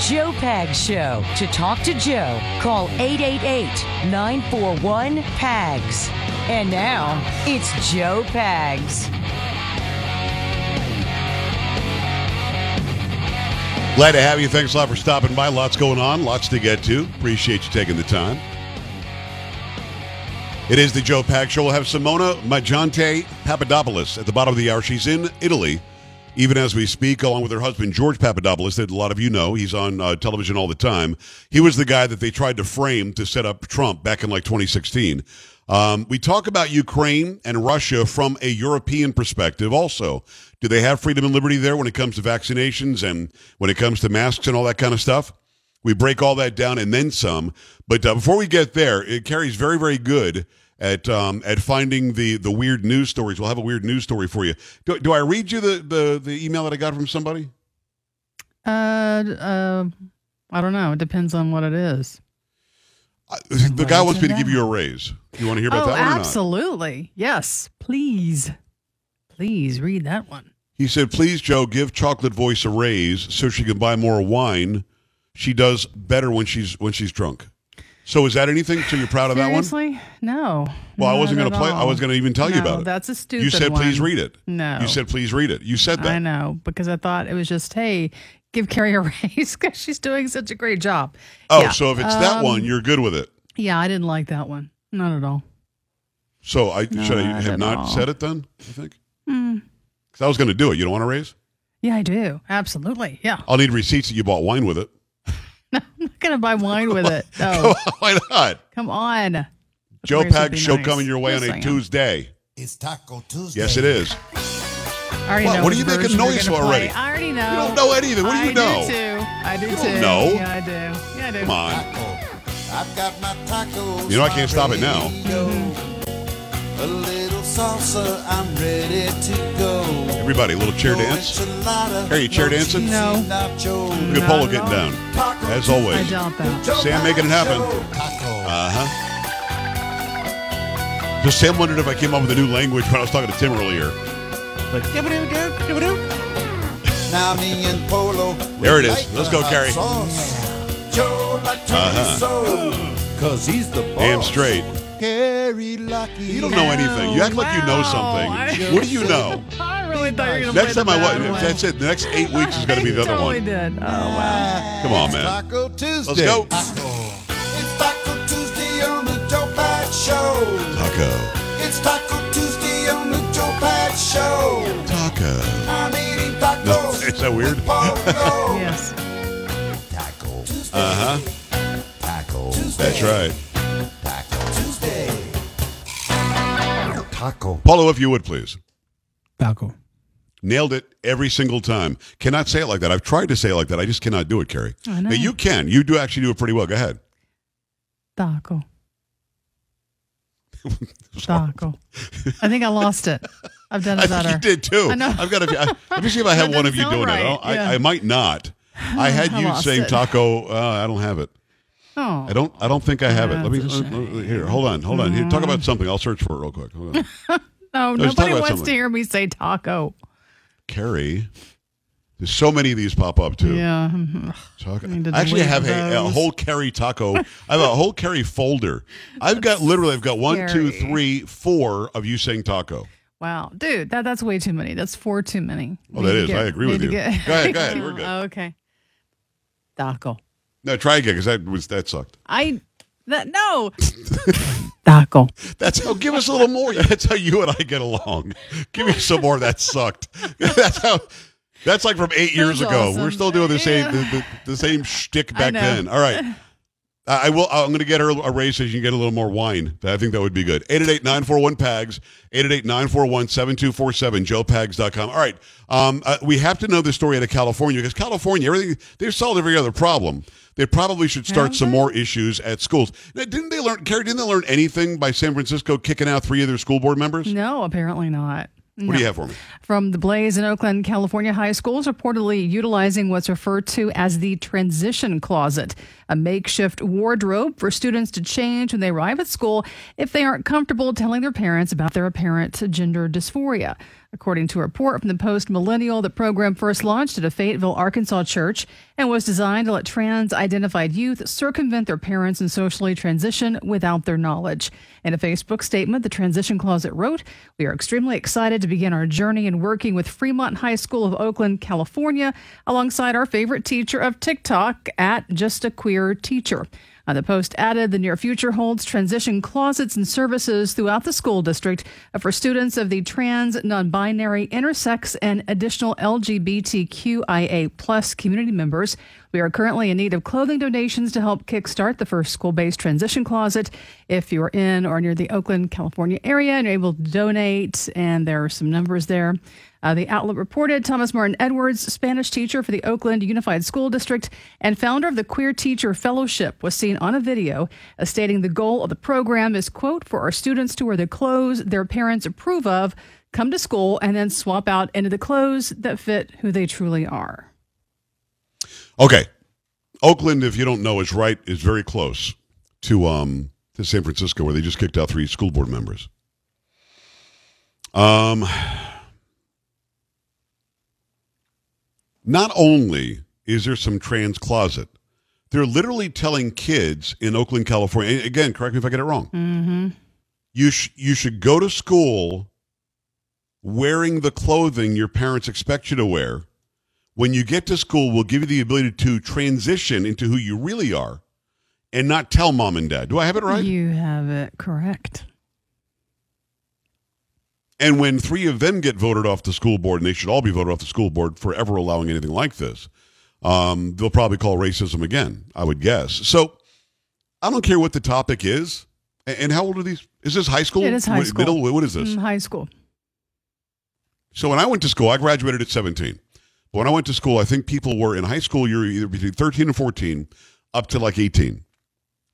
Joe Pags Show. To talk to Joe, call 888 941 PAGS. And now, it's Joe Pags. Glad to have you. Thanks a lot for stopping by. Lots going on, lots to get to. Appreciate you taking the time. It is the Joe Pags Show. We'll have Simona Mangiante Papadopoulos at the bottom of the hour. She's in Italy, even as we speak, along with her husband, George Papadopoulos, that a lot of you know. He's on uh, television all the time. He was the guy that they tried to frame to set up Trump back in like 2016. Um, we talk about Ukraine and Russia from a European perspective also. Do they have freedom and liberty there when it comes to vaccinations and when it comes to masks and all that kind of stuff? We break all that down and then some. But uh, before we get there, it Carrie's very, very good at um, at finding the the weird news stories. We'll have a weird news story for you. Do, do I read you the, the the email that I got from somebody? Uh, uh, I don't know. It depends on what it is. Uh, the guy wants me to give you a raise. You want to hear about oh, that one not? absolutely. Yes, please. Please read that one. He said, "Please, Joe, give Chocolate Voice a raise so she can buy more wine. She does better when she's when she's drunk." So is that anything? So you're proud of that one? Seriously? No. Well, I wasn't going to at play. I all. was going to even tell you about it. That's a stupid You said, "Please read it." No. You said, "Please read it." You said that. I know because I thought it was just, hey, give Carrie a raise because she's doing such a great job. Oh, Yeah. so if it's that Um, one, you're good with it. Yeah, I didn't like that one. Not at all. So I No, should I have not all. said it then? I think Hmm. because I was going to do it. You don't want to raise? Yeah, I do. Absolutely. Yeah. I'll need receipts that you bought wine with it. I'm not going to buy wine with it. No. Why not? Come on. Joe raise would Pags show nice. coming your way Yes, on a. Tuesday. It's Taco Tuesday. Yes, it is. I already What- know what are you making noise gonna for play. already? I already know. You don't know anything. What do you I know? do too. I do You too. don't know. Yeah, I do. Yeah, I do. Come on. Taco. I've got my tacos. You know I can't stop it now. A little salsa, I'm ready to go. Everybody, a little chair dance. enchilada, Hey, you chair dancing? No. Nacho. Look at Not Polo getting down. As always. I doubt that. Joe Sam making it happen. Uh huh. Just Sam wondered if I came up with a new language when I was talking to Tim earlier. Like, "Dibba-doo-doo, dibba-doo." Now me and Polo. There it is. Let's go, hot Carrie. sauce. Joe like chili Uh-huh. so. Cause he's the boss. Damn straight. Carrie Lucky. You don't know anything. You act like you know something. I- What do you know? I really thought you were going to Next time I watch, that's it. The next eight weeks is going to be the other totally one. did. Oh, wow. Come on, man. Taco Tuesday. Let's go. Taco. It's Taco Tuesday on the Joe Pags Show. Taco. It's Taco Tuesday on the Joe Pags Show. Taco. I'm eating No, tacos. is that weird? with Yes. Taco Uh huh. Taco Tuesday. That's right. Taco. Paulo, if you would please. Taco. Nailed it every single time. Cannot say it like that. I've tried to say it like that. I just cannot do it, Carrie. I know. Now, you can. You do actually do it pretty well. Go ahead. Taco. Taco. I think I lost it. I've done I it think better. you did too. I know. I've got to. I, let me see if I have That one of doesn't you sound doing it. I, right. don't- I, Yeah. I might not. I had I you lost saying it. taco. Uh, I don't have it. Oh. I don't. I don't think I have it. Let me uh, here. Hold on. Hold on. Here, talk about something. I'll search for it real quick. Hold on. No, Let's nobody wants something. to hear me say taco. Carrie. There's so many of these pop up too. Yeah. Taco. I I actually have a, a whole Carrie taco. I have a whole Carrie folder. I've got literally. I've got one, two, three, of you saying taco. Wow, dude, that that's way too many. That's four too many. Oh, Need that is. get- I agree with you. get- Go ahead, go ahead. We're good. Oh, okay. Taco. No, try again because that was that sucked. I that no. Taco. That's how. Give us a little more. That's how you and I get along. Give me some more. That sucked. That's how. That's like from eight years ago. awesome. We're still doing the same Yeah. the, the, the same shtick back then. All right. I I will. I'm going to get her a raise so she can get a little more wine. I think that would be good. 888-941-PAGS, 888-941-7247, joepags.com. All right. Um, uh, we have to know the story out of California because California, everything, they've solved every other problem. They probably should start some more issues at schools. Now, didn't they learn, Carrie, didn't they learn anything by San Francisco kicking out three of their school board members? No, apparently not. What do you have for me? From the Blaze in Oakland, California, high schools reportedly utilizing what's referred to as the transition closet. A makeshift wardrobe for students to change when they arrive at school if they aren't comfortable telling their parents about their apparent gender dysphoria. According to a report from the Post Millennial, the program first launched at a Fayetteville, Arkansas church and was designed to let trans identified youth circumvent their parents and socially transition without their knowledge. In a Facebook statement, the Transition Closet wrote, We are extremely excited to begin our journey in working with Fremont High School of Oakland, California, alongside our favorite teacher of TikTok at Just a Queer Teacher. Uh, the post added the near future holds transition closets and services throughout the school district uh, for students of the trans, non binary, intersex, and additional LGBTQIA plus community members. We are currently in need of clothing donations to help kickstart the first school based transition closet. If you're in or near the Oakland, California area and you're able to donate, and there are some numbers there. Uh, the outlet reported Thomas Martin Edwards, Spanish teacher for the Oakland Unified School District and founder of the Queer Teacher Fellowship, was seen on a video uh, stating the goal of the program is, quote, for our students to wear the clothes their parents approve of, come to school, and then swap out into the clothes that fit who they truly are. Okay. Oakland, if you don't know, is right, is very close to um to San Francisco, where they just kicked out three school board members. Um not only is there some trans closet, they're literally telling kids in Oakland, California. Again, correct me if I get it wrong. Mm-hmm. You sh- you should go to school wearing the clothing your parents expect you to wear. When you get to school, we'll give you the ability to transition into who you really are, and not tell mom and dad. Do I have it right? You have it correct. And when three of them get voted off the school board, and they should all be voted off the school board for ever allowing anything like this, um, they'll probably call racism again, I would guess. So I don't care what the topic is. And how old are these? Is this high school? It is high Wait, school. Middle? What is this? Mm, high school. So when I went to school, I graduated at 17. But when I went to school, I think people were in high school, you're either between 13 and 14, up to like 18.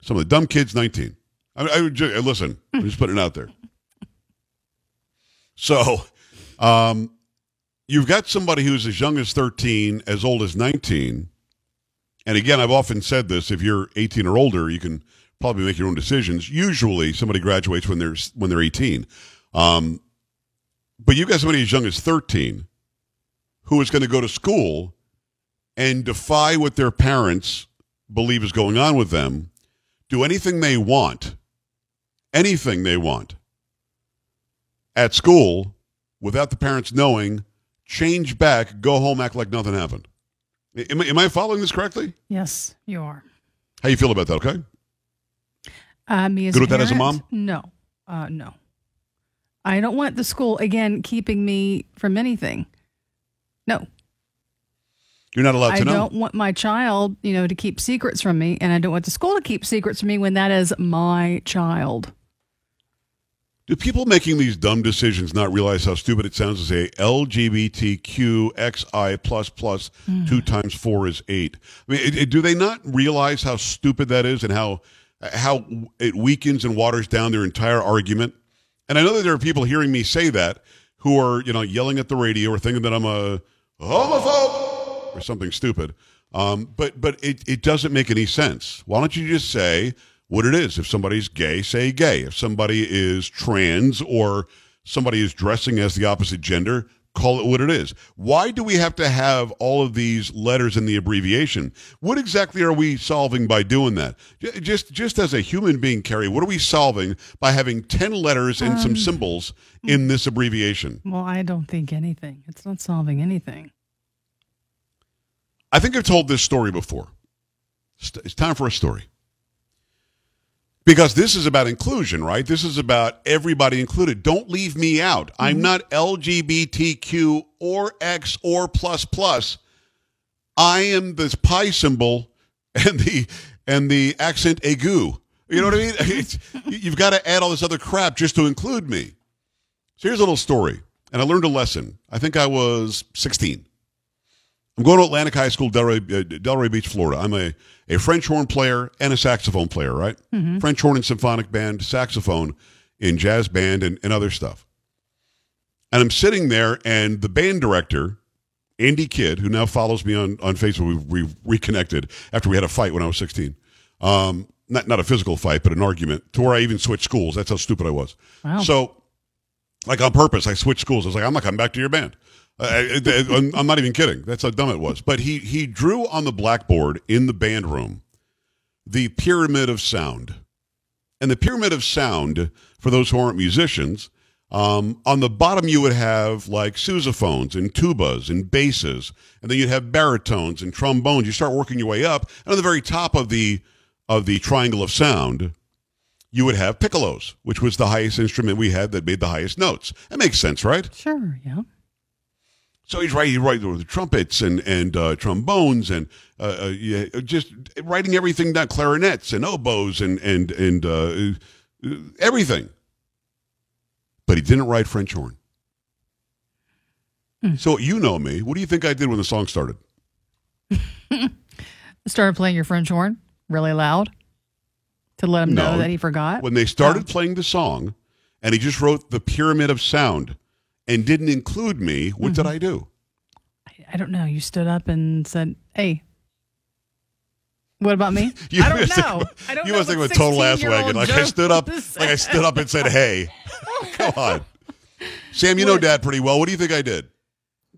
Some of the dumb kids, 19. I, I listen, I'm just putting it out there. So, um, you've got somebody who's as young as 13, as old as 19. And again, I've often said this: if you're 18 or older, you can probably make your own decisions. Usually, somebody graduates when they're when they're 18. Um, but you've got somebody as young as 13 who is going to go to school and defy what their parents believe is going on with them, do anything they want, anything they want at school without the parents knowing, change back, go home, act like nothing happened. Am, I- am I following this correctly? Yes, you are. How you feel about that? Okay. Uh, me as Good with that as a mom? No, uh, no. I don't want the school again keeping me from anything. No, You're not allowed I to know. I don't want my child, you know, to keep secrets from me, and I don't want the school to keep secrets from me when that is my child. Do people making these dumb decisions not realize how stupid it sounds to say LGBTQXI plus plus two times four is eight? I mean, it, it- do they not realize how stupid that is and how how it weakens and waters down their entire argument? And I know that there are people hearing me say that who are you know yelling at the radio or thinking that I'm a homophobe or something stupid. Um, but but it, it doesn't make any sense. Why don't you just say what it is? If somebody's gay, say gay. If somebody is trans or somebody is dressing as the opposite gender, call it what it is. Why do we have to have all of these letters in the abbreviation? What exactly are we solving by doing that? Just just as a human being, Carrie, what are we solving by having 10 letters and some um, symbols in this abbreviation? Well, I don't think anything. It's not solving anything. I think I've told this story before. It's time for a story. Because this is about inclusion, right? This is about everybody included. Don't leave me out. I'm mm-hmm. not LGBTQ or X or plus plus. I am this pi symbol and the and the accent aigu. You know what I mean? It's, you've got to add all this other crap just to include me. So here's a little story, and I learned a lesson. I think I was 16. I'm going to Atlantic High School, Delray, uh, Delray Beach, Florida. I'm a, a French horn player and a saxophone player, right? French horn and symphonic band, saxophone in jazz band and, and other stuff. And I'm sitting there, and the band director, Andy Kidd, who now follows me on, on Facebook, we we reconnected after we had a fight when I was 16. Um, not not a physical fight, but an argument to where I even switched schools. That's how stupid I was. Wow. So, like on purpose, I switched schools. I was like, I'm not coming back to your band. I, I, I'm- I'm not even kidding. That's how dumb it was. But he he drew on the blackboard in the band room the pyramid of sound, and the pyramid of sound for those who aren't musicians. Um, on the bottom, you would have like sousaphones and tubas and basses, and then you'd have baritones and trombones. You start working your way up, and on the very top of the of the triangle of sound, you would have piccolos, which was the highest instrument we had that made the highest notes. That makes sense, right? Sure. Yeah. So he's writing, he's writing the trumpets and and uh, trombones and uh, uh, just writing everything down, clarinets and oboes and and and uh, everything. But he didn't write French horn. So you know me. What do you think I did when the song started? Started playing your French horn really loud to let him know that he forgot. When they started playing the song, and he just wrote the pyramid of sound and didn't include me, what did I do? I don't know. You stood up and said, "Hey, what about me?" You I don't must think know. about- I don't you know. must think what of a total ass 16-year-old wagon. Like I stood up, like I stood up and said, "Hey, come on." Sam, you know Dad pretty well. What do you think I did?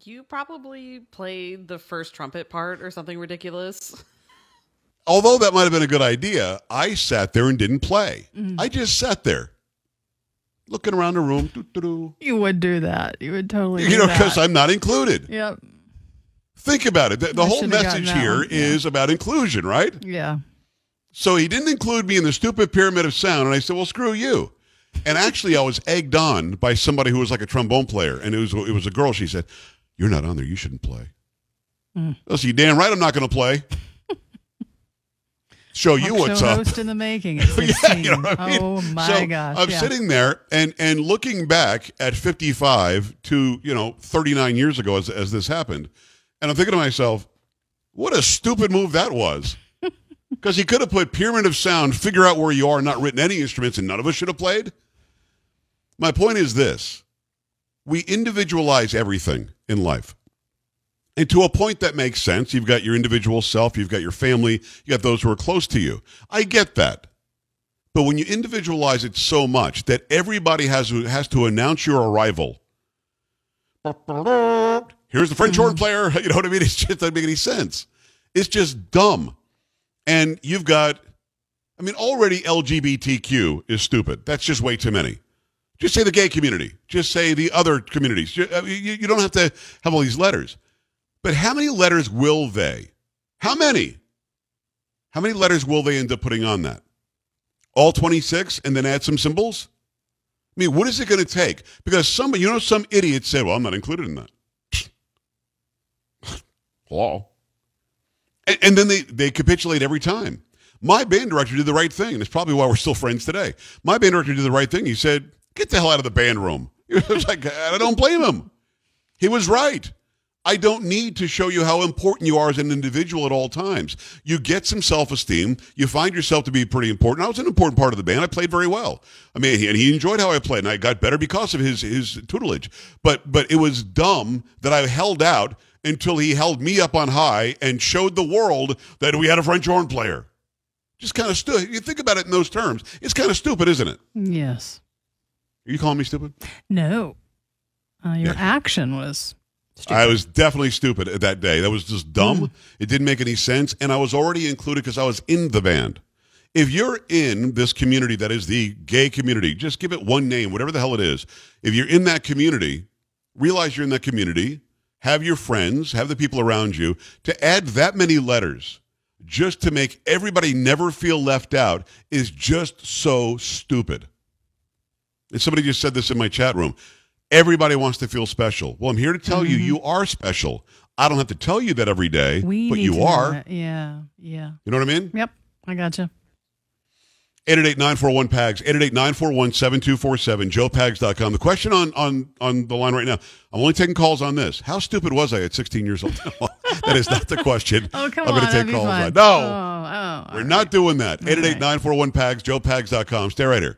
You probably played the first trumpet part or something ridiculous. Although that might have been a good idea, I sat there and didn't play. Mm-hmm. I just sat there, looking around the room. You would do that. You would totally. You know, because I'm not included. Yep. Think about it. The, the whole message here yeah. is about inclusion, right? Yeah. So he didn't include me in the stupid pyramid of sound, and I said, "Well, screw you." And actually, I was egged on by somebody who was like a trombone player, and it was it was a girl. She said, "You're not on there. You shouldn't play." Hmm. Oh, so you damn right I'm not going to play. Show you what's up. host in the making 16. You know I mean? Oh my so gosh. I'm yeah. sitting there and and looking back at 55 to you know 39 years ago as as this happened, and I'm thinking to myself, what a stupid move that was. Because he could have put pyramid of sound, figure out where you are, not written any instruments, and none of us should have played. My point is this: we individualize everything in life. And to a point that makes sense, you've got your individual self, you've got your family, you got those who are close to you. I get that. But when you individualize it so much that everybody has to, has to announce your arrival, here's the French horn player. You know what I mean? It just doesn't make any sense. It's just dumb. And you've got, I mean, already LGBTQ is stupid. That's just way too many. Just say the gay community. Just say the other communities. Uh, you you don't have to have all these letters. But how many letters will they? How many? How many letters will they end up putting on that? All 26 and then add some symbols? I mean, what is it going to take? Because somebody, you know, some idiot said, well, I'm not included in that. Hello? And, and then they, they capitulate every time. My band director did the right thing, and it's probably why we're still friends today. My band director did the right thing. He said, get the hell out of the band room. It was like, I don't blame him. He was right. I don't need to show you how important you are as an individual at all times. You get some self esteem. You find yourself to be pretty important. I was an important part of the band. I played very well. I mean, he, and he enjoyed how I played, and I got better because of his his tutelage. But but it was dumb that I held out until he held me up on high and showed the world that we had a French horn player. Just kind of stupid. You think about it in those terms. It's kind of stupid, isn't it? Yes. Are you calling me stupid? No. Uh, your Yeah. action was. I was definitely stupid that day. That was just dumb. Mm. It didn't make any sense. And I was already included because I was in the band. If you're in this community that is the gay community, just give it one name, whatever the hell it is. If you're in that community, realize you're in that community, have your friends, have the people around you. To add that many letters just to make everybody never feel left out is just so stupid. And somebody just said this in my chat room. Everybody wants to feel special. Well, I'm here to tell you, you are special. I don't have to tell you that every day, Mm-hmm. We but you are. Yeah. Yeah. You know what I mean? Yep. I gotcha. 888-941-PAGS, 888-941-7247, joepags.com. The question on, on, on the line right now, I'm only taking calls on this. How stupid was I at 16 years old? that is not the question. Oh, come I'm on. gonna take calls on. No, Oh, oh. we're all not doing that. right. 888-941-PAGS, joepags.com. Stay right here.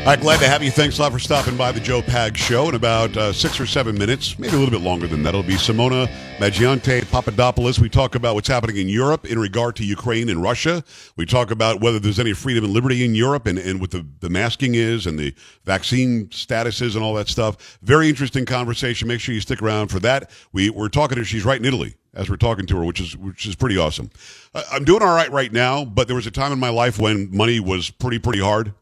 All right, glad to have you. Thanks a lot for stopping by the Joe Pag Show. In about uh, six or seven minutes, maybe a little bit longer than that, it'll be Simona Mangiante Papadopoulos. We talk about what's happening in Europe in regard to Ukraine and Russia. We talk about whether there's any freedom and liberty in Europe and, and what the, the masking is and the vaccine statuses and all that stuff. Very interesting conversation. Make sure you stick around for that. We, we're talking to her. She's right in Italy as we're talking to her, which is which is pretty awesome. I'm doing all right right now, but there was a time in my life when money was pretty pretty hard.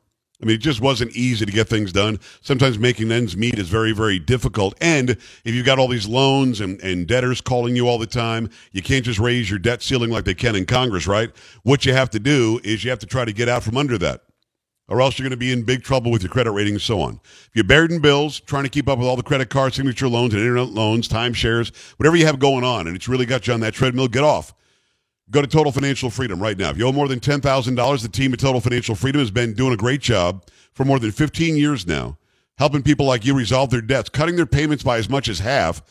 I mean, it just wasn't easy to get things done. Sometimes making ends meet is very, very difficult. And if you've got all these loans and, and debtors calling you all the time, you can't just raise your debt ceiling like they can in Congress, right? What you have to do is you have to try to get out from under that. Or else you're going to be in big trouble with your credit rating and so on. If you're buried in bills, trying to keep up with all the credit card signature loans and internet loans, timeshares, whatever you have going on, and it's really got you on that treadmill, get off. Go to Total Financial Freedom right now. If you owe more than $10,000, the team at Total Financial Freedom has been doing a great job for more than 15 years now, helping people like you resolve their debts, cutting their payments by as much as half.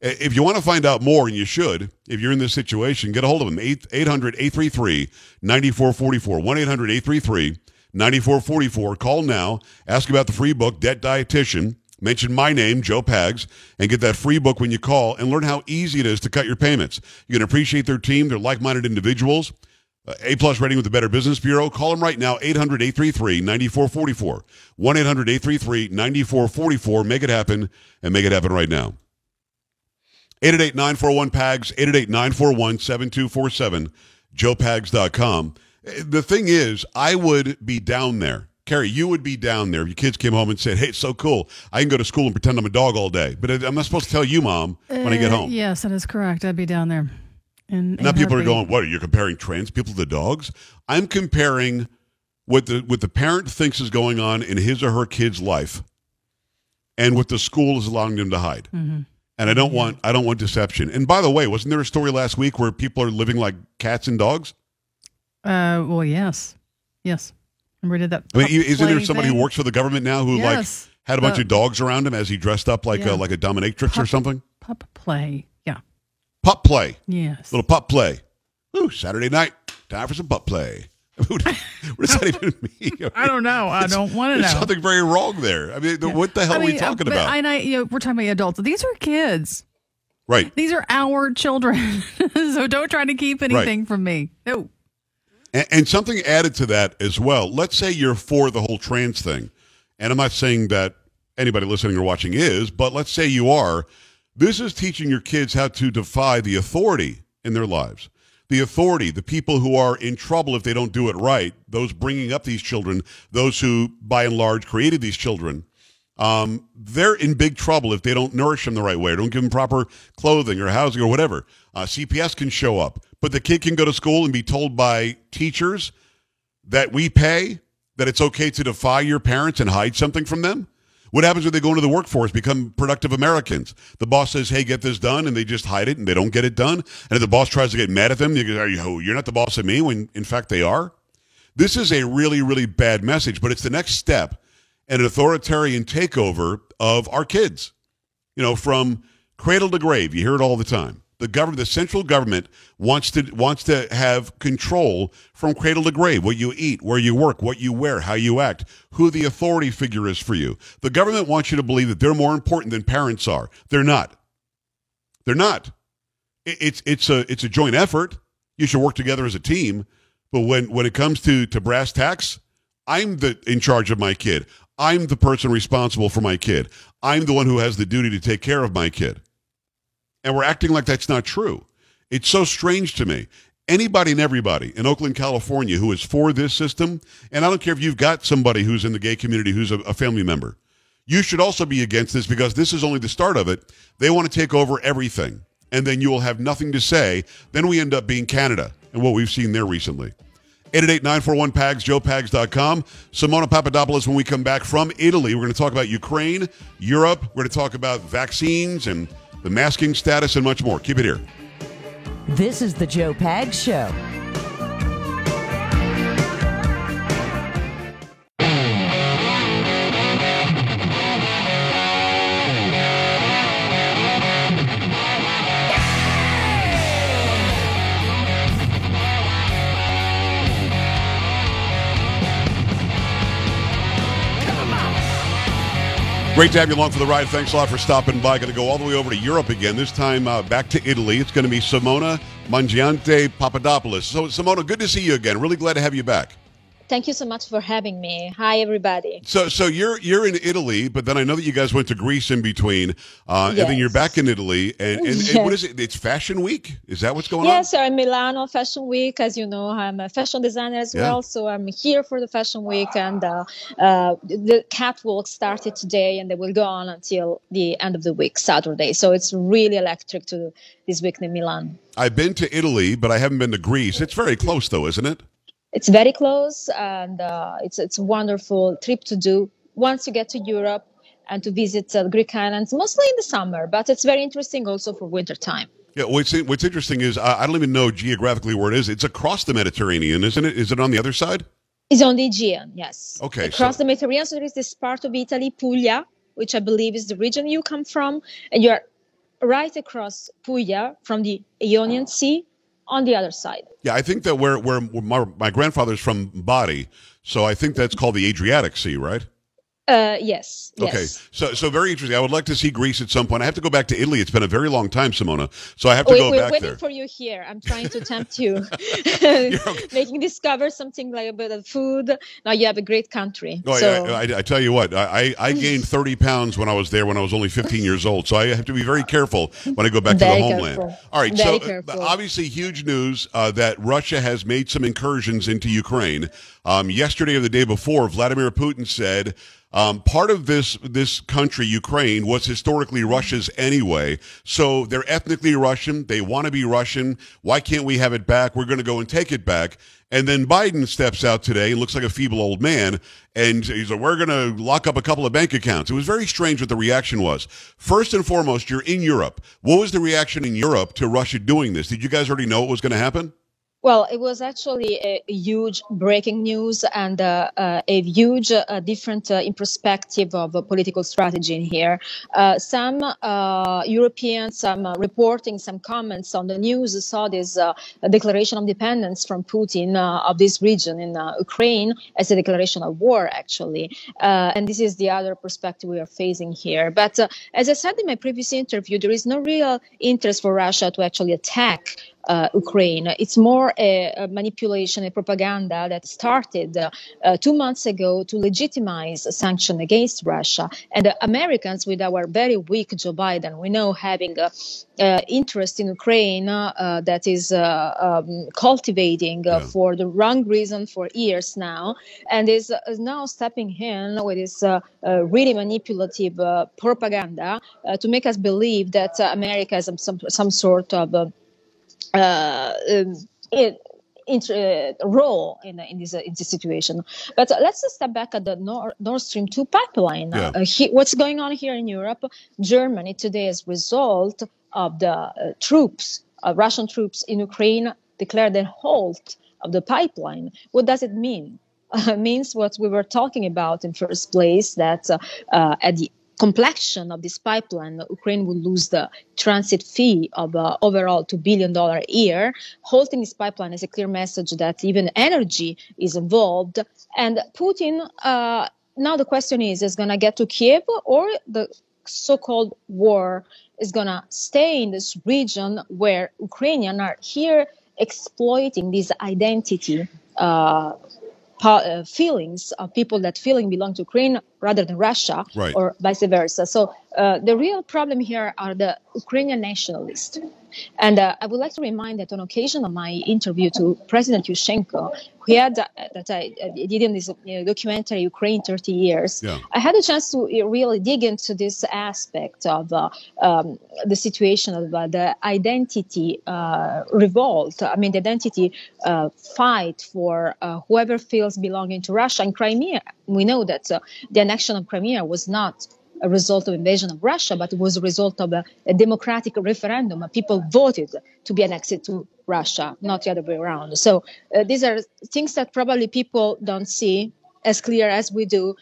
If you want to find out more, and you should, if you're in this situation, get a hold of them. 800 833 9444. 1 800 833 9444. Call now. Ask about the free book, Debt Dietitian. Mention my name, Joe Pags, and get that free book when you call and learn how easy it is to cut your payments. You can appreciate their team. They're like minded individuals. Uh, a plus rating with the Better Business Bureau. Call them right now, 800 833 9444. 1 800 833 9444. Make it happen and make it happen right now. 888 941 PAGS, 888 941 7247, joepags.com. The thing is, I would be down there. Carrie, you would be down there if your kids came home and said, "Hey, it's so cool. I can go to school and pretend I'm a dog all day." But I'm not supposed to tell you, mom, when I get Uh, home. Yes, that is correct. I'd be down there. And Now people are going, "What? Are you comparing trans people to dogs?" I'm comparing what the what the parent thinks is going on in his or her kid's life, and what the school is allowing them to hide. And I don't want I don't want deception. And by the way, wasn't there a story last week where people are living like cats and dogs? Uh, well, yes, yes. Remember did that. I mean, isn't there somebody who works for the government now who Yes. like had a bunch The- of dogs around him as he dressed up like Yeah. a like a dominatrix or something? Pup play. Yeah. Pup play, Yes. little pup play. Ooh, Saturday night, time for some pup play. what does that even mean? I don't know. I don't want to There's know. something very wrong there. I mean, what the hell I are we mean, uh, talking but about? I, and I, you know, we're talking about adults. These are kids. right. These are our children. so don't try to keep anything from me. No. And, and something added to that as well. Let's say you're for the whole trans thing, and I'm not saying that anybody listening or watching is, but let's say you are. This is teaching your kids how to defy the authority in their lives. The authority, the people who are in trouble if they don't do it right, those bringing up these children, those who, by and large, created these children, um, they're in big trouble if they don't nourish them the right way or don't give them proper clothing or housing or whatever. Uh, CPS can show up, but the kid can go to school and be told by teachers that we pay that it's okay to defy your parents and hide something from them. What happens when they go into the workforce, become productive Americans? The boss says, "Hey, get this done," and they just hide it and they don't get it done. And if the boss tries to get mad at them, you go, "Are you? Oh, you're not the boss of me." When in fact they are. This is a really, really bad message, but it's the next step an authoritarian takeover of our kids. You know, from cradle to grave. You hear it all the time. The government, the central government, wants to wants to have control from cradle to grave. What you eat, where you work, what you wear, how you act, who the authority figure is for you. The government wants you to believe that they're more important than parents are. They're not. They're not. It- It's it's a it's a joint effort. You should work together as a team. But when when it comes to to brass tacks, I'm the in charge of my kid. I'm the person responsible for my kid. I'm the one who has the duty to take care of my kid. And we're acting like that's not true. It's so strange to me. Anybody and everybody in Oakland, California who is for this system, and I don't care if you've got somebody who's in the gay community who's a, a family member, you should also be against this because this is only the start of it. They want to take over everything, and then you will have nothing to say. Then we end up being Canada and what we've seen there recently. 888-941-PAGS, joepags.com. Simona Papadopoulos, when we come back from Italy, we're going to talk about Ukraine, Europe. We're going to talk about vaccines and the masking status and much more. Keep it here. This is the Joe Pag Show. Great to have you along for the ride. Thanks a lot for stopping by. Going to go all the way over to Europe again. This time uh, back to Italy. It's going to be Simona Mangiante Papadopoulos. So, Simona, good to see you again. Really glad to have you back. Thank you so much for having me. Hi, everybody. So, so you're you're in Italy, but then I know that you guys went to Greece in between, uh, and then you're back in Italy. And, and, and what Yes. is it? It's Fashion Week. Is that what's going on? Yes, I'm Milano Fashion Week. As you know, I'm a fashion designer as Yeah. well, so I'm here for the Fashion Week, and uh, uh, the catwalk started today, and they will go on until the end of the week, Saturday. So it's really electric to this week in Milan. I've been to Italy, but I haven't been to Greece. It's very close, though, isn't it? It's very close, and uh, it's it's a wonderful trip to do once you get to Europe and to visit uh, Greek islands, mostly in the summer, but it's very interesting also for winter time. Yeah. What's what's interesting is I, I don't even know geographically where it is. It's across the Mediterranean, isn't it? Is it on the other side? It's on the Aegean, yes. Okay, Across so- the Mediterranean, so there is this part of Italy, Puglia, which I believe is the region you come from, and you are right across Puglia from the Ionian Sea on the other side. Yeah, I think that where where my, my grandfather's from Bari, so I think that's called the Adriatic Sea, right? Uh, yes, Okay, yes. so so very interesting. I would like to see Greece at some point. I have to go back to Italy. It's been a very long time, Simona, so I have to We, go we're back waiting there. for you here. I'm trying to tempt you, okay. making discover something like a bit of food. Now you have a great country. I- so I, I, I tell you what, I, I gained 30 pounds when I was there when I was only 15 years old. So I have to be very careful when I go back to the homeland. careful. All right, Very so uh, careful. obviously huge news uh, that Russia has made some incursions into Ukraine. Um, yesterday or the day before, Vladimir Putin said um, part of this this country, Ukraine, was historically Russia's anyway. So they're ethnically Russian. They want to be Russian. Why can't we have it back? We're going to go and take it back. And then Biden steps out today and looks like a feeble old man. And he's like, we're going to lock up a couple of bank accounts. It was very strange what the reaction was. First and foremost, you're in Europe. What was the reaction in Europe to Russia doing this? Did you guys already know it was going to happen? Well, it was actually a huge breaking news and uh, uh, a huge uh, different uh, in perspective of uh, political strategy in here. Uh, some Europeans, some reporting, some comments on the news saw this declaration of independence from Putin of this region in Ukraine as a declaration of war, actually. And this is the other perspective we are facing here. But as I said in my previous interview, there is no real interest for Russia to actually attack uh, Ukraine. It's more a, a manipulation, a propaganda that started uh, uh, two months ago to legitimize a sanction against Russia. And the Americans, with our very weak Joe Biden, we know having uh, uh, interest in Ukraine that is uh, um, cultivating uh, Yeah. for the wrong reason for years now, and is, is now stepping in with this really manipulative uh, propaganda uh, to make us believe that uh, America some, some, some sort of uh, um, in, inter, uh, role in, in this uh, in this situation. But uh, let's step back at the Nord, Nord Stream two pipeline. Yeah. Uh, he, what's going on here in Europe? Germany today, as a result of the uh, troops, uh, Russian troops in Ukraine, declared a halt of the pipeline. What does it mean? Uh, means what we were talking about in first place that uh, uh, at the completion of this pipeline, Ukraine would lose the transit fee of uh, overall $2 billion a year. Halting this pipeline is a clear message that even energy is involved. And Putin, uh, now the question is, is going to get to Kiev or the so-called war is going to stay in this region where Ukrainians are here exploiting this identity uh, uh, feelings of people that feeling belong to Ukraine rather than Russia, Right. or vice versa. So uh, the real problem here are the Ukrainian nationalists. And uh, I would like to remind that on occasion of my interview to President Yushchenko, we had uh, that I uh, did in this you know, documentary Ukraine 30 years. Yeah. I had a chance to uh, really dig into this aspect of uh, um, the situation of uh, the identity uh, revolt. I mean, the identity uh, fight for uh, whoever feels belonging to Russia and Crimea. We know that uh, the annexion of Crimea was not a result of invasion of Russia, but it was a result of a, a democratic referendum. People voted to be annexed to Russia, not the other way around. So uh, these are things that probably people don't see as clear as we do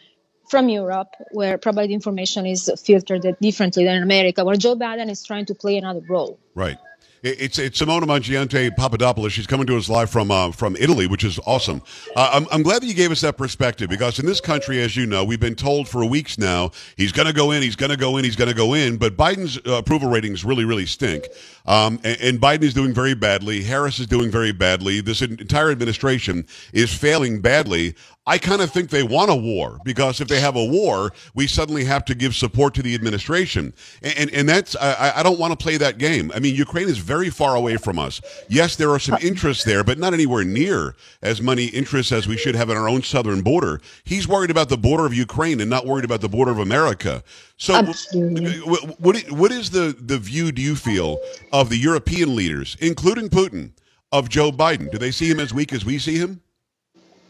from Europe, where probably the information is filtered differently than in America, where Joe Biden is trying to play another role. Right. It- It's it's Simona Mangiante Papadopoulos. She's coming to us live from uh, from Italy, which is awesome. Uh, I'm I'm glad that you gave us that perspective because in this country, as you know, we've been told for weeks now he's going to go in, he's going to go in, he's going to go in. But Biden's uh, approval ratings really really stink, um, and, and Biden is doing very badly. Harris is doing very badly. This entire administration is failing badly. I kind of think they want a war because if they have a war, we suddenly have to give support to the administration, and and, and that's I, I don't want to play that game. I mean, Ukraine is very far away from us. Yes, there are some interests there, but not anywhere near as many interests as we should have in our own southern border. He's worried about the border of Ukraine and not worried about the border of America. So, Absolutely. what what is the the view? Do you feel of the European leaders, including Putin, of Joe Biden? Do they see him as weak as we see him?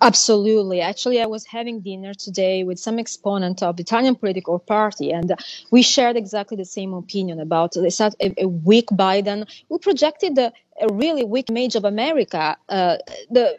Absolutely. Actually, I was having dinner today with some exponent of the Italian political party, and we shared exactly the same opinion about this, a, a weak Biden We projected a, a really weak image of America. Uh, the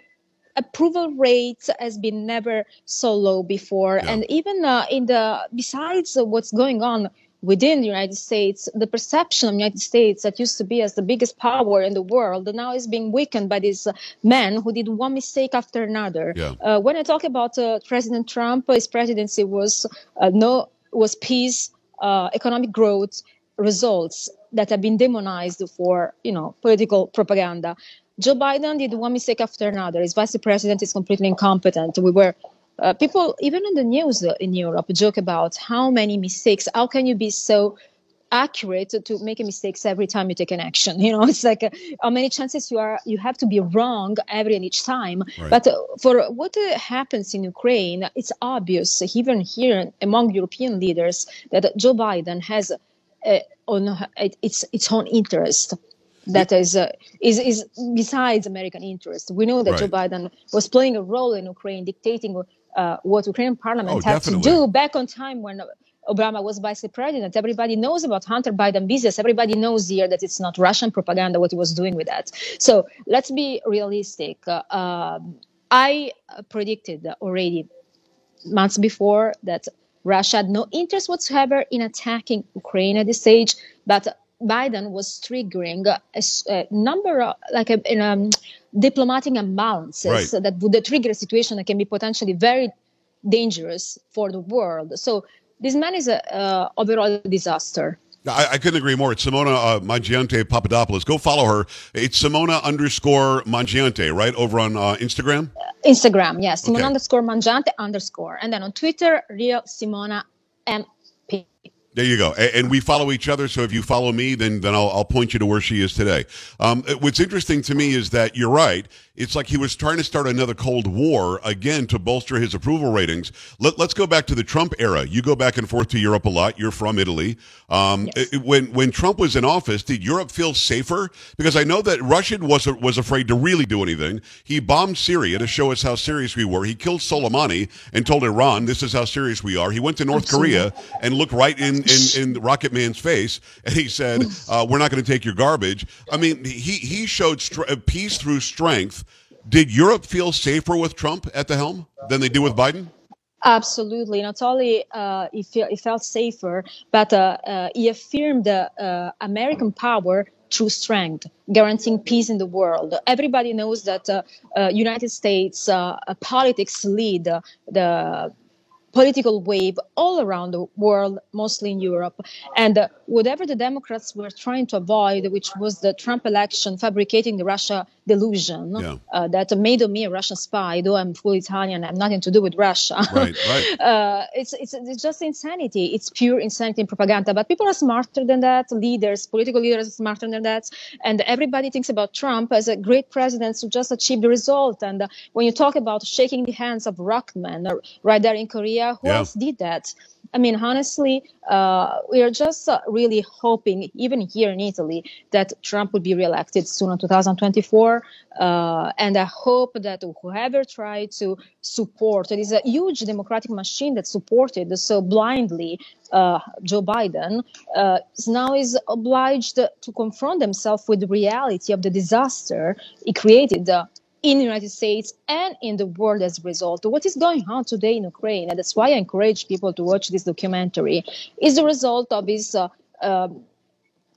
approval rate has been never so low before, Yeah. and even uh, in the besides what's going on within the United States, the perception of the United States that used to be as the biggest power in the world now is being weakened by these men who did one mistake after another. Yeah. Uh, when I talk about uh, President Trump, his presidency was uh, no was peace, uh, economic growth, results that have been demonized for you know political propaganda. Joe Biden did one mistake after another. His vice president is completely incompetent. We were uh, people even in the news uh, in Europe joke about how many mistakes. How can you be so accurate to make mistakes every time you take an action? You know, it's like uh, how many chances you are you have to be wrong every and each time. Right. But uh, for what uh, happens in Ukraine, it's obvious even here among European leaders that Joe Biden has uh, on its its own interest that is uh, is is besides American interest. We know that Right. Joe Biden was playing a role in Ukraine, dictating uh, what Ukrainian parliament Oh, had to do back on time when Obama was vice president. Everybody knows about Hunter Biden business. Everybody knows here that it's not Russian propaganda what he was doing with that. So let's be realistic. Uh, um, I uh, predicted already months before that Russia had no interest whatsoever in attacking Ukraine at this stage, but Biden was triggering a number of like a, in, um, diplomatic imbalances Right. that would trigger a situation that can be potentially very dangerous for the world. So this man is a uh, overall disaster. I, I couldn't agree more. It's Simona uh, Mangiante Papadopoulos. Go follow her. It's Simona underscore Mangiante, right? Over on uh, Instagram? Instagram, yes, Simona Okay. underscore Mangiante underscore, and then on Twitter, real Simona MP. There you go. A- And, we follow each other. So if you follow me, then then I'll, I'll point you to where she is today. Um, what's interesting to me is that you're right. It's like he was trying to start another Cold War again to bolster his approval ratings. Let, let's go back to the Trump era. You go back and forth to Europe a lot. You're from Italy. Um, Yes. it- when when Trump was in office, did Europe feel safer? Because I know that Russia was was afraid to really do anything. He bombed Syria to show us how serious we were. He killed Soleimani and told Iran, "This is how serious we are." He went to North Absolutely. Korea and looked right in in, in Rocket Man's face, and he said, uh, "We're not going to take your garbage." I mean, he he showed str- peace through strength. Did Europe feel safer with Trump at the helm than they do with Biden? Absolutely. Not only uh, he, feel, he felt safer, but uh, uh, he affirmed uh, American power through strength, guaranteeing peace in the world. Everybody knows that uh, uh, United States politics lead the political wave all around the world, mostly in Europe. And whatever the Democrats were trying to avoid, which was the Trump election fabricating the Russia delusion Yeah. uh, that made of me a Russian spy, though I'm full Italian, I have nothing to do with Russia. Right, right. uh, it's, it's it's just insanity. It's pure insanity and propaganda. But people are smarter than that. Leaders, political leaders, are smarter than that. And everybody thinks about Trump as a great president who just achieved the result. And uh, when you talk about shaking the hands of Rockman uh, right there in Korea, who Yeah. else did that? I mean, honestly, uh, we are just uh, really hoping, even here in Italy, that Trump would be reelected soon in 2024. Uh, and I hope that whoever tried to support, it is a huge democratic machine that supported so blindly uh, Joe Biden, uh, now is obliged to confront himself with the reality of the disaster he created. Uh, in the United States and in the world as a result. What is going on today in Ukraine, and that's why I encourage people to watch this documentary, is the result of his uh, um,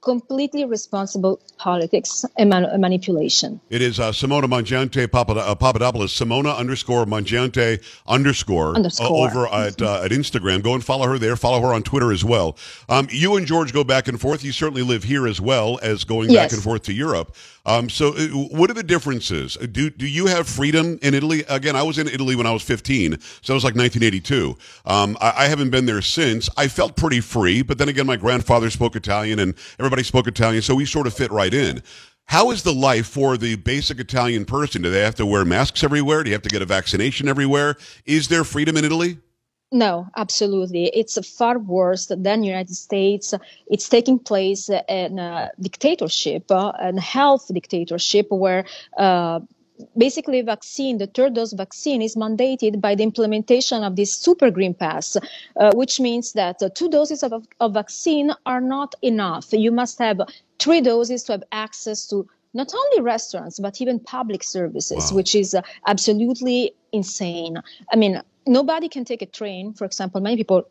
completely responsible politics and man- manipulation. It is uh, Simona Mangiante uh, Papadopoulos, Simona underscore Mangiante underscore, Underscore. uh, over at, uh, at Instagram. Go and follow her there. Follow her on Twitter as well. Um, you and George go back and forth. You certainly live here as well as going back and forth to Europe. Um, so, uh, what are the differences? Do do you have freedom in Italy? Again, I was in Italy when I was 15, so it was like 1982. Um, I, I haven't been there since. I felt pretty free, but then again, my grandfather spoke Italian and everybody spoke Italian, so we sort of fit right in. How is the life for the basic Italian person? Do they have to wear masks everywhere? Do you have to get a vaccination everywhere? Is there freedom in Italy? No, absolutely. It's far worse than United States. It's taking place in a dictatorship, uh, a health dictatorship, where uh, basically vaccine, the third dose vaccine, is mandated by the implementation of this super green pass, uh, which means that uh, two doses of, of vaccine are not enough. You must have three doses to have access to not only restaurants but even public services, Wow. which is uh, absolutely insane. I mean, nobody can take a train. For example, many people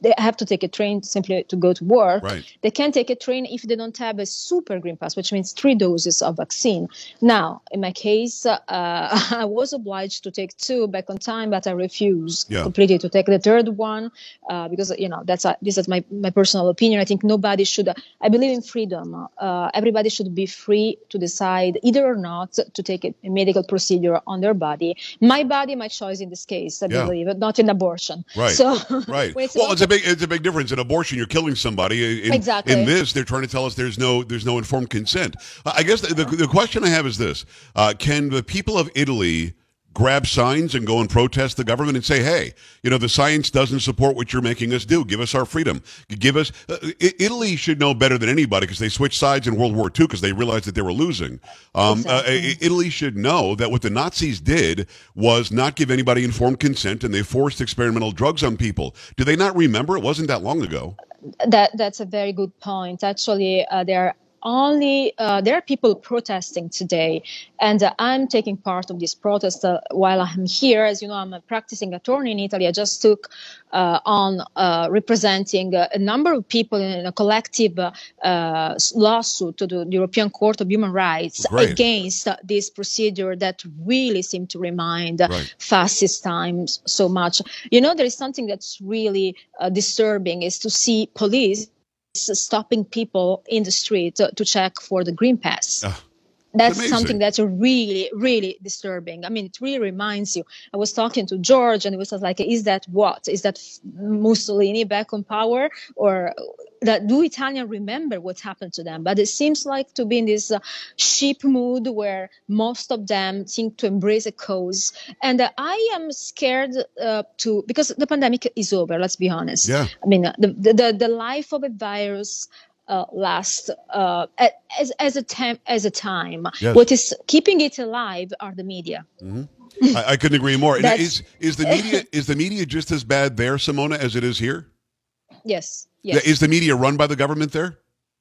they have to take a train simply to go to work. Right. They can't take a train if they don't have a super green pass, which means three doses of vaccine. Now, in my case, uh, I was obliged to take two back on time, but I refused Yeah. completely to take the third one uh, because you know that's uh, this is my my personal opinion. I think nobody should. I believe in freedom. Uh, everybody should be free to decide either or not to take a, a medical procedure on their body. My body, my choice in this case. I Yeah. believe, not in abortion. Right. So Right. well, it's a big it's a big difference. In abortion, you're killing somebody. In, Exactly. In this, they're trying to tell us there's no there's no informed consent. I guess the, the, the question I have is this: uh, Can the people of Italy grab signs and go and protest the government and say, "Hey, you know, the science doesn't support what you're making us do. Give us our freedom. Give us." Uh, Italy should know better than anybody because they switched sides in World War II because they realized that they were losing. Um, uh, Exactly. I- Italy should know that what the Nazis did was not give anybody informed consent, and they forced experimental drugs on people. Do they not remember? It wasn't that long ago. that that's a very good point. Actually, uh, there are only uh, there are people protesting today, and uh, I'm taking part of this protest uh, while I'm here. As you know, I'm a practicing attorney in Italy. I just took uh, on uh, representing uh, a number of people in a collective lawsuit to the European Court of Human Rights Great. against this procedure that really seemed to remind Right. fascist times so much. You know, there is something that's really uh, disturbing is to see police stopping people in the street to, to check for the green pass. Ah, that's amazing. something that's really, really disturbing. I mean, it really reminds you. I was talking to George, and it was like, "Is that what? Is that Mussolini back on power, or that do Italian remember what happened to them?" But it seems like to be in this uh, sheep mood where most of them seem to embrace a cause, and uh, I am scared uh, to because the pandemic is over. Let's be honest. Yeah. I mean, uh, the the, the, life of a virus uh, lasts uh, as as a time as a time. Yes. What is keeping it alive are the media. I, I couldn't agree more. Is is the media is the media just as bad there, Simona, as it is here? Yes. Yes. Is the media run by the government there?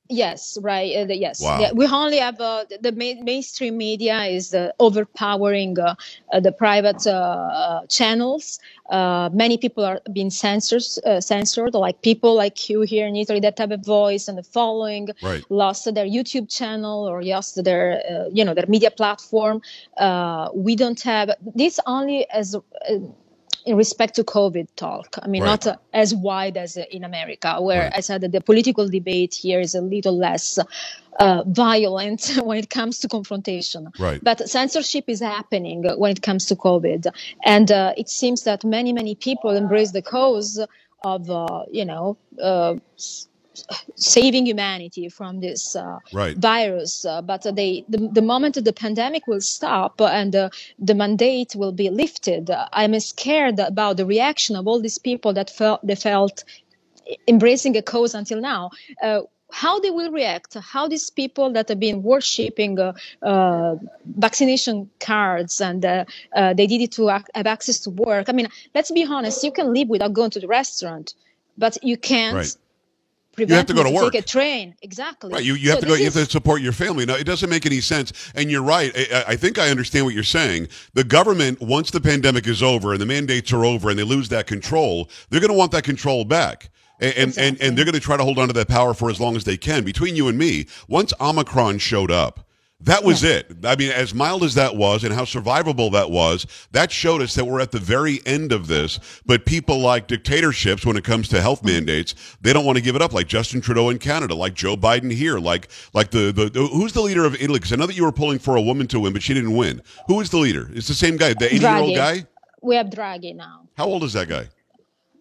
Yes, right. Uh, the- yes, Wow. Yeah, we only have uh, the, the main, mainstream media is uh, overpowering uh, uh, the private uh, channels. Uh, many people are being censored, uh, censored. Like people like you here in Italy that have a voice and a following, Right. lost their YouTube channel or lost their, uh, you know, their media platform. Uh, we don't have this only as. Uh, in respect to COVID talk. I mean, Right. not uh, as wide as uh, in America, where Right. I said that the political debate here is a little less uh, violent when it comes to confrontation. Right. But censorship is happening when it comes to COVID, and uh, it seems that many many people embrace the cause of uh, you know. Saving humanity from this uh, Right. virus uh, but they the, the moment the pandemic will stop and uh, the mandate will be lifted uh, i'm scared about the reaction of all these people that felt they felt embracing a cause until now uh, how they will react how these people that have been worshipping uh, uh, vaccination cards and they did it to have access to work i mean let's be honest you can live without going to the restaurant but you can't Right. Prevent have to go to work. take a train exactly Right, you, you have So to go. You have to support your family. Now, it doesn't make any sense. And you're right. I, I think I understand what you're saying. The government, once the pandemic is over and the mandates are over and they lose that control, they're going to want that control back. And, and, and, and they're going to try to hold on to that power for as long as they can. Between you and me, once Omicron showed up, that was it. I mean, as mild as that was and how survivable that was, that showed us that we're at the very end of this. But people like dictatorships, when it comes to health mandates, they don't want to give it up. Like Justin Trudeau in Canada, like Joe Biden here, like like the, the, who's the leader of Italy? Because I know that you were pulling for a woman to win, but she didn't win. Who is the leader? It's the same guy, the 80 year old guy. We have Draghi now. How old is that guy?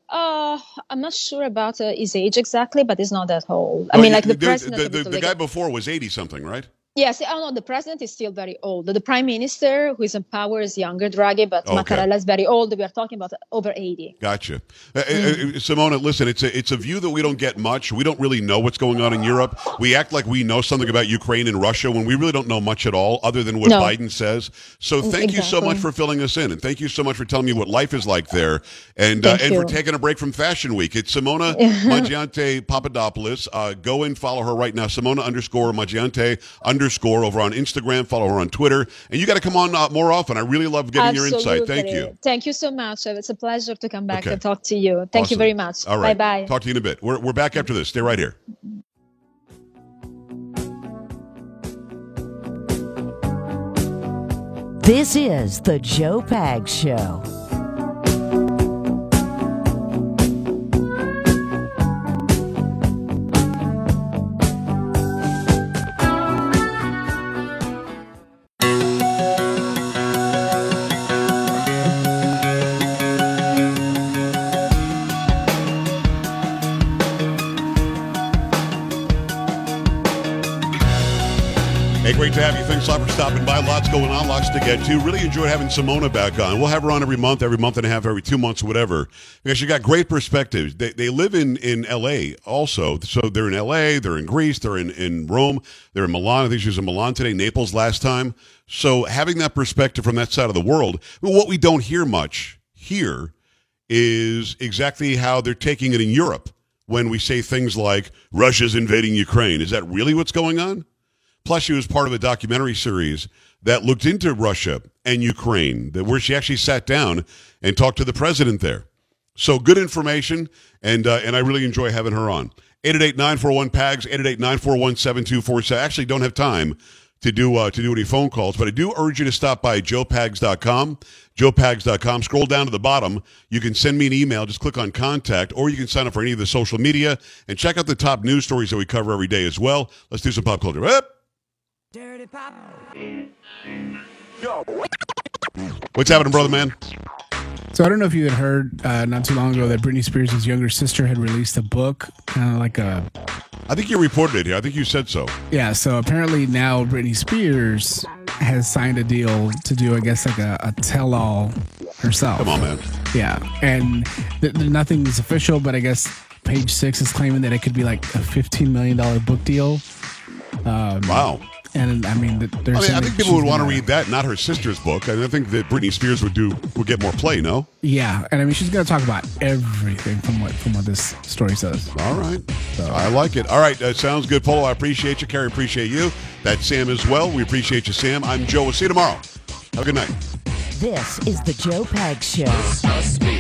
Uh, I'm not sure about uh, his age exactly, but he's not that old. I No, mean, like the the, president. the, the, the guy before was 80 something, right? Yes, oh no, the president is still very old. The prime minister, who is in power, is younger, Draghi, but Okay. Mattarella is very old. We are talking about over 80. Gotcha, uh, uh, Mm. uh, Simona. Listen, it's a it's a view that we don't get much. We don't really know what's going on in Europe. We act like we know something about Ukraine and Russia when we really don't know much at all, other than what No. Biden says. So thank you so much for filling us in, and thank you so much for telling me what life is like there, and uh, and for taking a break from Fashion Week. It's Simona Mangiante Papadopoulos. Uh, go and follow her right now, Simona underscore Mangiante underscore over on Instagram. Follow her on Twitter, and you got to come on uh, more often. I really love getting your insight. Thank you. Thank you so much. It's a pleasure to come back Okay. and talk to you. Thank you very much. All right. Bye bye. Talk to you in a bit. We're, we're back after this. Stay right here. This is the Joe Pags Show. Lot for stopping by. Lots going on, lots to get to. Really enjoyed having Simona back on. We'll have her on every month, every month and a half, every two months, whatever, because she got great perspectives. They, they live in, in L.A. also. So they're in L.A., they're in Greece, they're in, in Rome, they're in Milan. I think she was in Milan today, Naples last time. So having that perspective from that side of the world, what we don't hear much here is exactly how they're taking it in Europe when we say things like Russia's invading Ukraine. Is that really what's going on? Plus, she was part of a documentary series that looked into Russia and Ukraine, where she actually sat down and talked to the president there. So good information, and uh, and I really enjoy having her on. 888-941-PAGS, 888-941-7247. I actually don't have time to do uh, to do any phone calls, but I do urge you to stop by joepags.com, joepags.com. Scroll down to the bottom. You can send me an email. Just click on contact, or you can sign up for any of the social media and check out the top news stories that we cover every day as well. Let's do some pop culture. Up. What's happening, brother man? So I don't know if you had heard uh, not too long ago that Britney Spears' younger sister had released a book, kind of like a I think you reported it here. I think you said so. yeah. So apparently now Britney Spears has signed a deal to do, I guess, like a, a tell-all herself. Come on, man. Yeah, and th- th- nothing is official, but I guess Page Six is claiming that it could be like a fifteen million dollar book deal. Wow. And I mean, there's I, mean, I think people would want to read that, not her sister's book. And I think that Britney Spears would do would get more play. No. Yeah, and I mean, she's gonna talk about everything from what from what this story says. All right. I like it. All right. Uh, sounds good, Polo. I appreciate you. Carrie, appreciate you. That's Sam as well. We appreciate you, Sam. I'm Joe. We'll see you tomorrow. Have a good night. This is the Joe Pags Show.